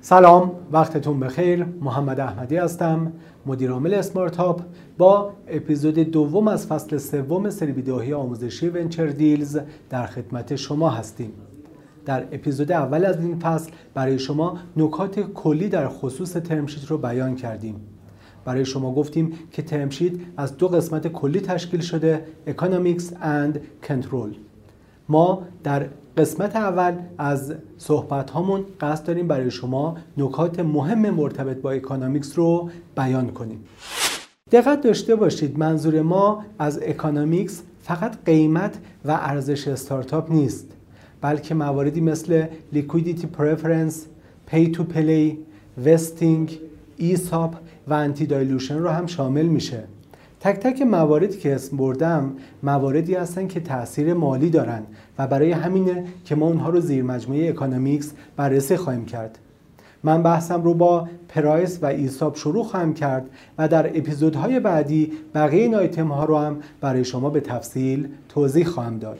سلام وقتتون بخیر. محمد احمدی هستم مدیر عامل اسمارت با اپیزود دوم از فصل سوم سری ویدیوهای آموزشی ونچر دیلز در خدمت شما هستیم. در اپیزود اول از این فصل برای شما نکات کلی در خصوص ترمشیت رو بیان کردیم. برای شما گفتیم که ترمشیت از دو قسمت کلی تشکیل شده Economics and Control. ما در قسمت اول از صحبت هامون قصد داریم برای شما نکات مهم مرتبط با economics رو بیان کنیم. دقت داشته باشید منظور ما از economics فقط قیمت و ارزش استارتاپ نیست بلکه مواردی مثل liquidity preference, pay to play, vesting, ESOP و anti-dilution رو هم شامل میشه. تک تک مواردی که اسم بردم مواردی هستن که تاثیر مالی دارن و برای همینه که ما اونها رو زیر مجموعه economics بررسی خواهیم کرد. من بحثم رو با price و ESOP شروع خواهم کرد و در اپیزودهای بعدی بقیه این آیتم ها رو هم برای شما به تفصیل توضیح خواهم داد.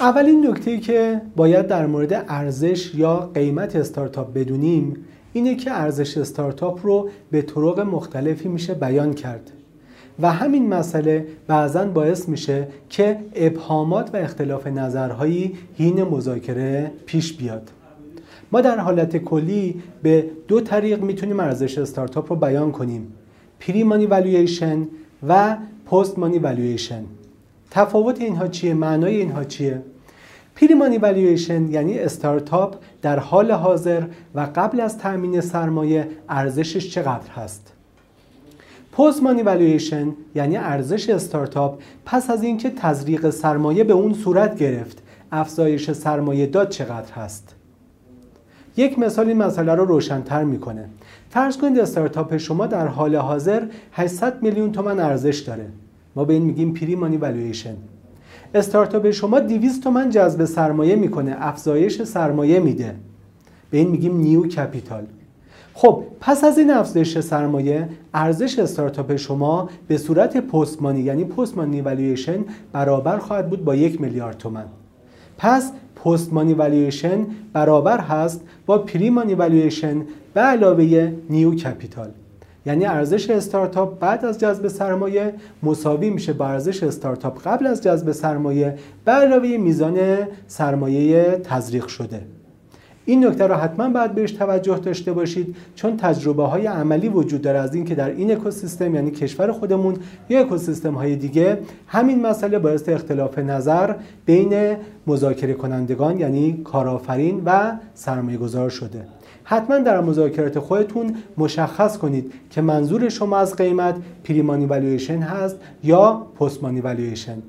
اولین نکته که باید در مورد ارزش یا قیمت استارتاپ بدونیم اینه که ارزش استارتاپ رو به طرق مختلفی میشه بیان کرد. و همین مسئله بعضا باعث میشه که ابهامات و اختلاف نظرهایی حین مذاکره پیش بیاد. ما در حالت کلی به دو طریق می‌تونیم ارزش استارتاپ رو بیان کنیم. pre-money valuation و post-money valuation تفاوت اینها چیه؟ معنای اینها چیه؟ pre-money valuation یعنی استارتاپ در حال حاضر و قبل از تامین سرمایه ارزشش چقدر هست. post-money valuation یعنی ارزش استارتاپ پس از اینکه تزریق سرمایه به اون صورت گرفت افزایش سرمایه داد چقدر هست. یک مثال این مسئله رو روشنتر می‌کنه. فرض کنید استارتاپ شما در حال حاضر 800 میلیون تومن ارزش داره. ما به این میگیم pre-money valuation استارتاپ شما 200 تومن جذب سرمایه می‌کنه افزایش سرمایه میده. به این میگیم new capital. خب پس از این افزایش سرمایه ارزش استارتاپ شما به صورت post-money یعنی post-money valuation برابر خواهد بود با یک میلیارد تومن. پس post-money valuation برابر هست با pre-money valuation به علاوه new capital. یعنی ارزش استارتاپ بعد از جذب سرمایه مساوی میشه با ارزش استارتاپ قبل از جذب سرمایه به علاوه میزان سرمایه تزریق شده. این نکته رو حتما باید بهش توجه داشته باشید چون تجربه های عملی وجود داره از اینکه در این اکوسیستم یعنی کشور خودمون یا اکوسیستم های دیگه همین مسئله باعث اختلاف نظر بین مذاکره کنندگان یعنی کارآفرین و سرمایه گذار شده. حتما در مذاکرات خودتون مشخص کنید که منظور شما از قیمت پریمانی والویشن هست یا پستمانی والویشن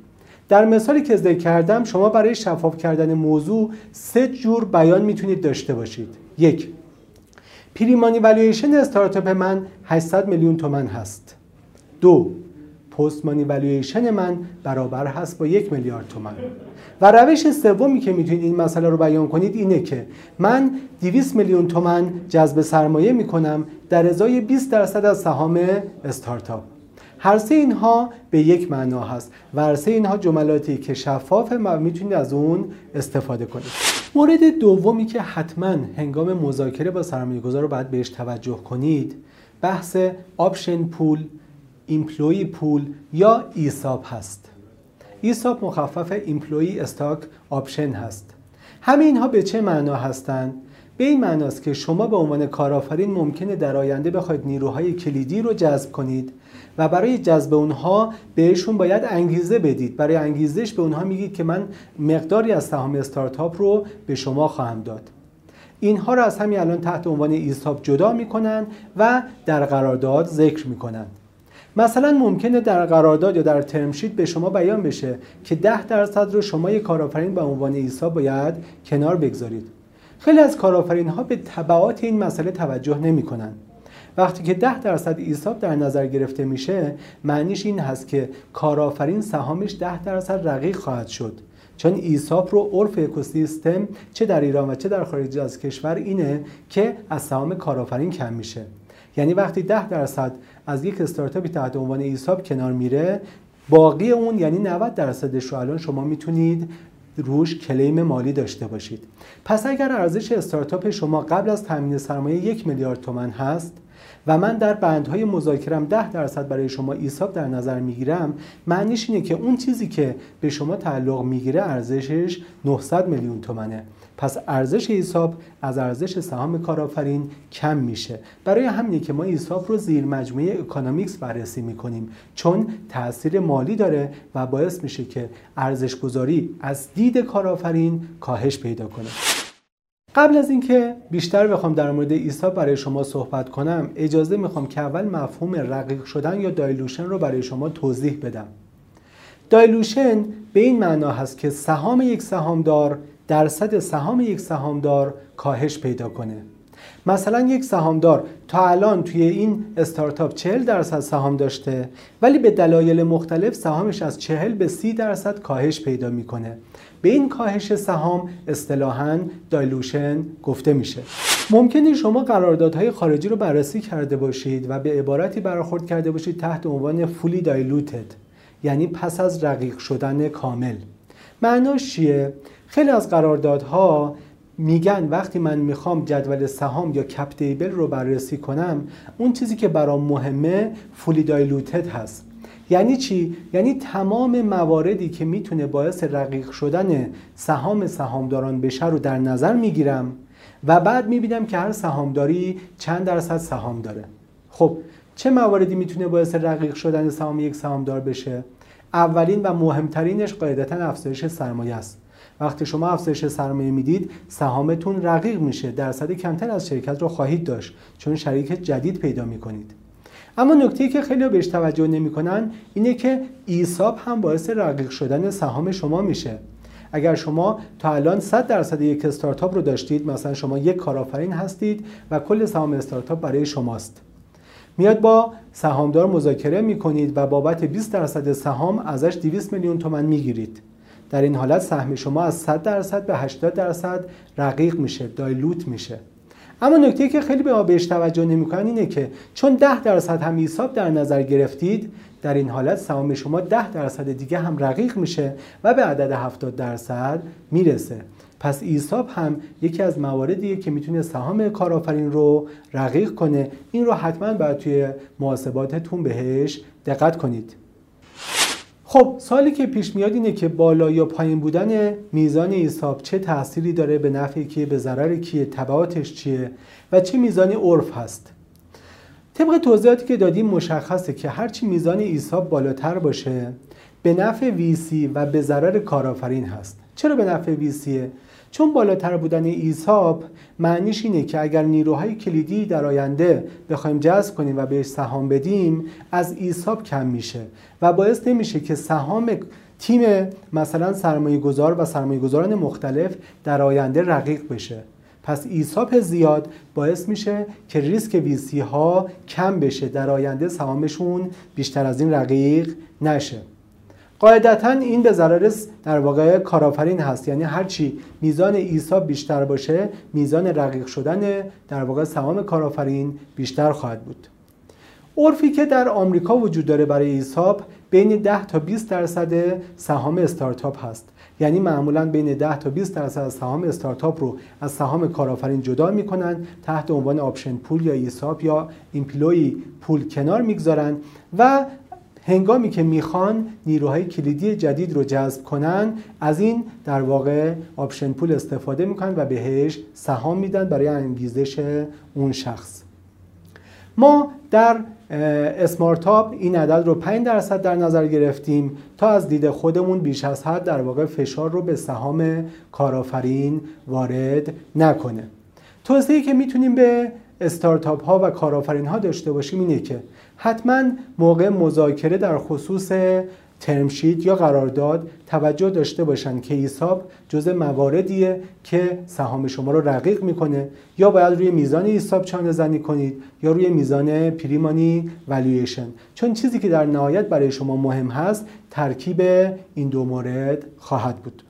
در مثالی که ذکر کردم شما برای شفاف کردن موضوع سه جور بیان می‌تونید داشته باشید. یک pre-money valuation استارتاپ من 800 میلیون تومن هست. دو post-money valuation من برابر هست با یک میلیارد تومن و روش سومی که می‌تونید این مسئله رو بیان کنید اینه که من 200 میلیون تومن جذب سرمایه می‌کنم در ازای 20 درصد از سهام استارتاپ. هر سه اینها به یک معنا هست و هر سه اینها جملاتی که شفافه و می‌تونید از اون استفاده کنید. مورد دومی که حتما هنگام مذاکره با سرمایه گذار رو باید بهش توجه کنید بحث option pool employee pool یا ESOP هست. ESOP مخفف employee stock option هست. همه اینها به چه معنا هستند؟ به این معناست که شما به عنوان کارآفرین ممکنه در آینده بخواید نیروهای کلیدی رو جذب کنید و برای جذب اونها بهشون باید انگیزه بدید. برای انگیزش به اونها میگید که من مقداری از سهام استارتاپ رو به شما خواهم داد. اینها رو از همین الان تحت عنوان ایساب جدا می‌کنن و در قرارداد ذکر می‌کنن. مثلا ممکنه در قرارداد یا در ترمشیت به شما بیان بشه که 10 درصد رو شما یک کارآفرین به عنوان ایساب باید کنار بگذارید. خیلی از کارآفرین ها به تبعات این مسئله توجه نمی کنن. وقتی که 10 درصد ایساب در نظر گرفته میشه معنیش این هست که کارآفرین سهامش 10 درصد رقیق خواهد شد. چون ایساب رو عرف اکوسیستم چه در ایران و چه در خارج از کشور اینه که از سهام کارآفرین کم میشه. یعنی وقتی 10 درصد از یک استارتاپی تحت عنوان ایساب کنار میره باقی اون یعنی 90 درصدش رو الان شما می‌تونید روش کلیم مالی داشته باشید. پس اگر ارزش استارتاپ شما قبل از تامین سرمایه یک میلیارد تومن هست و من در بندهای مذاکرم 10 درصد برای شما ESOP در نظر می‌گیرم معنیش اینه که اون چیزی که به شما تعلق می‌گیره ارزشش 900 میلیون تومنه. پس ارزش ESOP از ارزش سهام کارآفرین کم میشه. برای همینه که ما ESOP رو زیر مجموعه economics بررسی می‌کنیم چون تاثیر مالی داره و باعث میشه که ارزش گذاری از دید کارآفرین کاهش پیدا کنه. قبل از اینکه بیشتر بخوام در مورد ایساب برای شما صحبت کنم اجازه می‌خوام که اول مفهوم رقیق شدن یا دایلوشن رو برای شما توضیح بدم. دایلوشن به این معنا هست که سهام یک سهامدار درصد سهام یک سهامدار کاهش پیدا کنه. مثلا یک سهامدار تا الان توی این استارتاپ 40 درصد سهام داشته ولی به دلایل مختلف سهامش از 40 به 30 درصد کاهش پیدا می‌کنه. به این کاهش سهام اصطلاحا دایلوشن گفته میشه. ممکنه شما قراردادهای خارجی رو بررسی کرده باشید و به عبارتی برخورد کرده باشید تحت عنوان فولی دایلوتد یعنی پس از رقیق شدن کامل. معناش چیه؟ خیلی از قراردادها میگن وقتی من می‌خوام جدول سهام یا کپ دیبل رو بررسی کنم اون چیزی که برام مهمه فولی دایلوتد هست. یعنی چی؟ یعنی تمام مواردی که می‌تونه باعث رقیق شدن سهام سهامداران بشه رو در نظر می‌گیرم و بعد می‌بینم که هر سهامداری چند درصد سهام داره. خب چه مواردی می‌تونه باعث رقیق شدن سهام یک سهامدار بشه؟ اولین و مهمترینش قاعدتا افزایش سرمایه است. وقتی شما افزایش سرمایه می‌دید سهامتون رقیق میشه درصد کمتر از شرکت رو خواهید داشت چون شریک جدید پیدا می‌کنید. اما نکته که خیلی بهش توجه نمی‌کنن اینه که ایساب هم باعث رقیق شدن سهام شما میشه. اگر شما تا الان 100 درصد یک استارتاپ رو داشتید مثلا شما یک کارآفرین هستید و کل سهام استارتاپ برای شماست. میاد با سهامدار مذاکره می‌کنید و بابت 20 درصد سهام ازش 200 میلیون تومن می‌گیرید. در این حالت سهم شما از 100 درصد به 80 درصد رقیق میشه دایلوت میشه. اما نکته که خیلی به ما بهش توجه نمی‌کنن اینه که چون 10 درصد هم حساب در نظر گرفتید در این حالت سهام شما 10 درصد دیگه هم رقیق میشه و به عدد 70 درصد می‌رسه. پس ایساب هم یکی از مواردیه که می‌تونه سهام کارآفرین رو رقیق کنه. این رو حتما باید توی محاسباتتون بهش دقت کنید. خب سالی که پیش میاد اینه که بالا یا پایین بودن میزان ایساب چه تأثیری داره به نفع کیه به ضرر کیه تبعاتش چیه و چه میزانی عرف هست؟ طبق توضیحاتی که دادیم مشخصه که هرچی میزان ایساب بالاتر باشه به نفع ویسی و به ضرر کارآفرین هست. چرا به نفع ویسیه چون بالاتر بودن ایساب معنیش اینه که اگر نیروهای کلیدی در آینده بخوایم جذب کنیم و بهش سهام بدیم از ایساب کم میشه و باعث نمیشه که سهام تیم مثلا سرمایه گذار و سرمایه گذاران مختلف در آینده رقیق بشه. پس ایساب زیاد باعث میشه که ریسک ویسی ها کم بشه در آینده سهامشون بیشتر از این رقیق نشه. قاعدتا این به ضرر در واقع کارآفرین هست. یعنی هرچی میزان ایساب بیشتر باشه میزان رقیق شدن در واقع سهام کارآفرین بیشتر خواهد بود. عرفی که در آمریکا وجود داره برای ایساب بین 10 تا 20 درصد سهام استارتاپ هست. یعنی معمولا بین 10 تا 20 درصد از سهام استارتاپ رو از سهام کارآفرین جدا می‌کنن تحت عنوان option pool یا ESOP یا employee pool کنار می‌گذارن و هنگامی که می‌خوان نیروهای کلیدی جدید رو جذب کنن از این در واقع option pool استفاده می‌کنن و بهش سهام میدن برای انگیزش اون شخص. ما در اسمارتاپ این عدد رو 5 درصد در نظر گرفتیم تا از دید خودمون بیش از حد در واقع فشار رو به سهام کارآفرین وارد نکنه. توصیه‌ای که می‌تونیم به استارتاپ ها و کارآفرین ها داشته باشیم اینه که حتما موقع مذاکره در خصوص ترمشید یا قرارداد توجه داشته باشند که حساب جزء مواردیه که سهام شما رو رقیق می‌کنه یا باید روی میزان حساب چانه زنی کنید یا روی میزان پریمانی والویشن چون چیزی که در نهایت برای شما مهم هست ترکیب این دو مورد خواهد بود.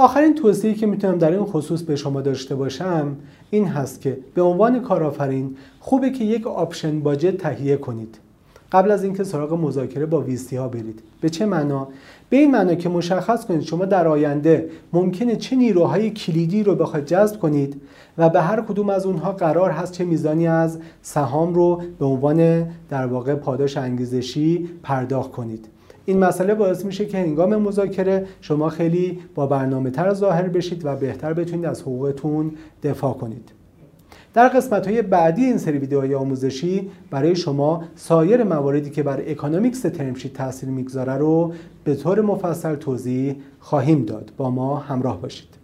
آخرین توصیه‌ای که می‌تونم در این خصوص به شما داشته باشم این هست که به عنوان کارآفرین خوبه که یک option budget تهیه کنید. قبل از اینکه سراغ مذاکره با VC ها برید. به چه معنا؟ به این معنا که مشخص کنید شما در آینده ممکنه چه نیروهای کلیدی رو بخواید جذب کنید و به هر کدوم از اونها قرار هست چه میزانی از سهام رو به عنوان در واقع پاداش انگیزشی پرداخت کنید. این مسئله باعث میشه که هنگام مذاکره شما خیلی با برنامه تر ظاهر بشید و بهتر بتونید از حقوقتون دفاع کنید. در قسمت های بعدی این سری ویدیوهای آموزشی برای شما سایر مواردی که بر economics term sheet تاثیر می‌گذاره رو به طور مفصل توضیح خواهیم داد. با ما همراه باشید.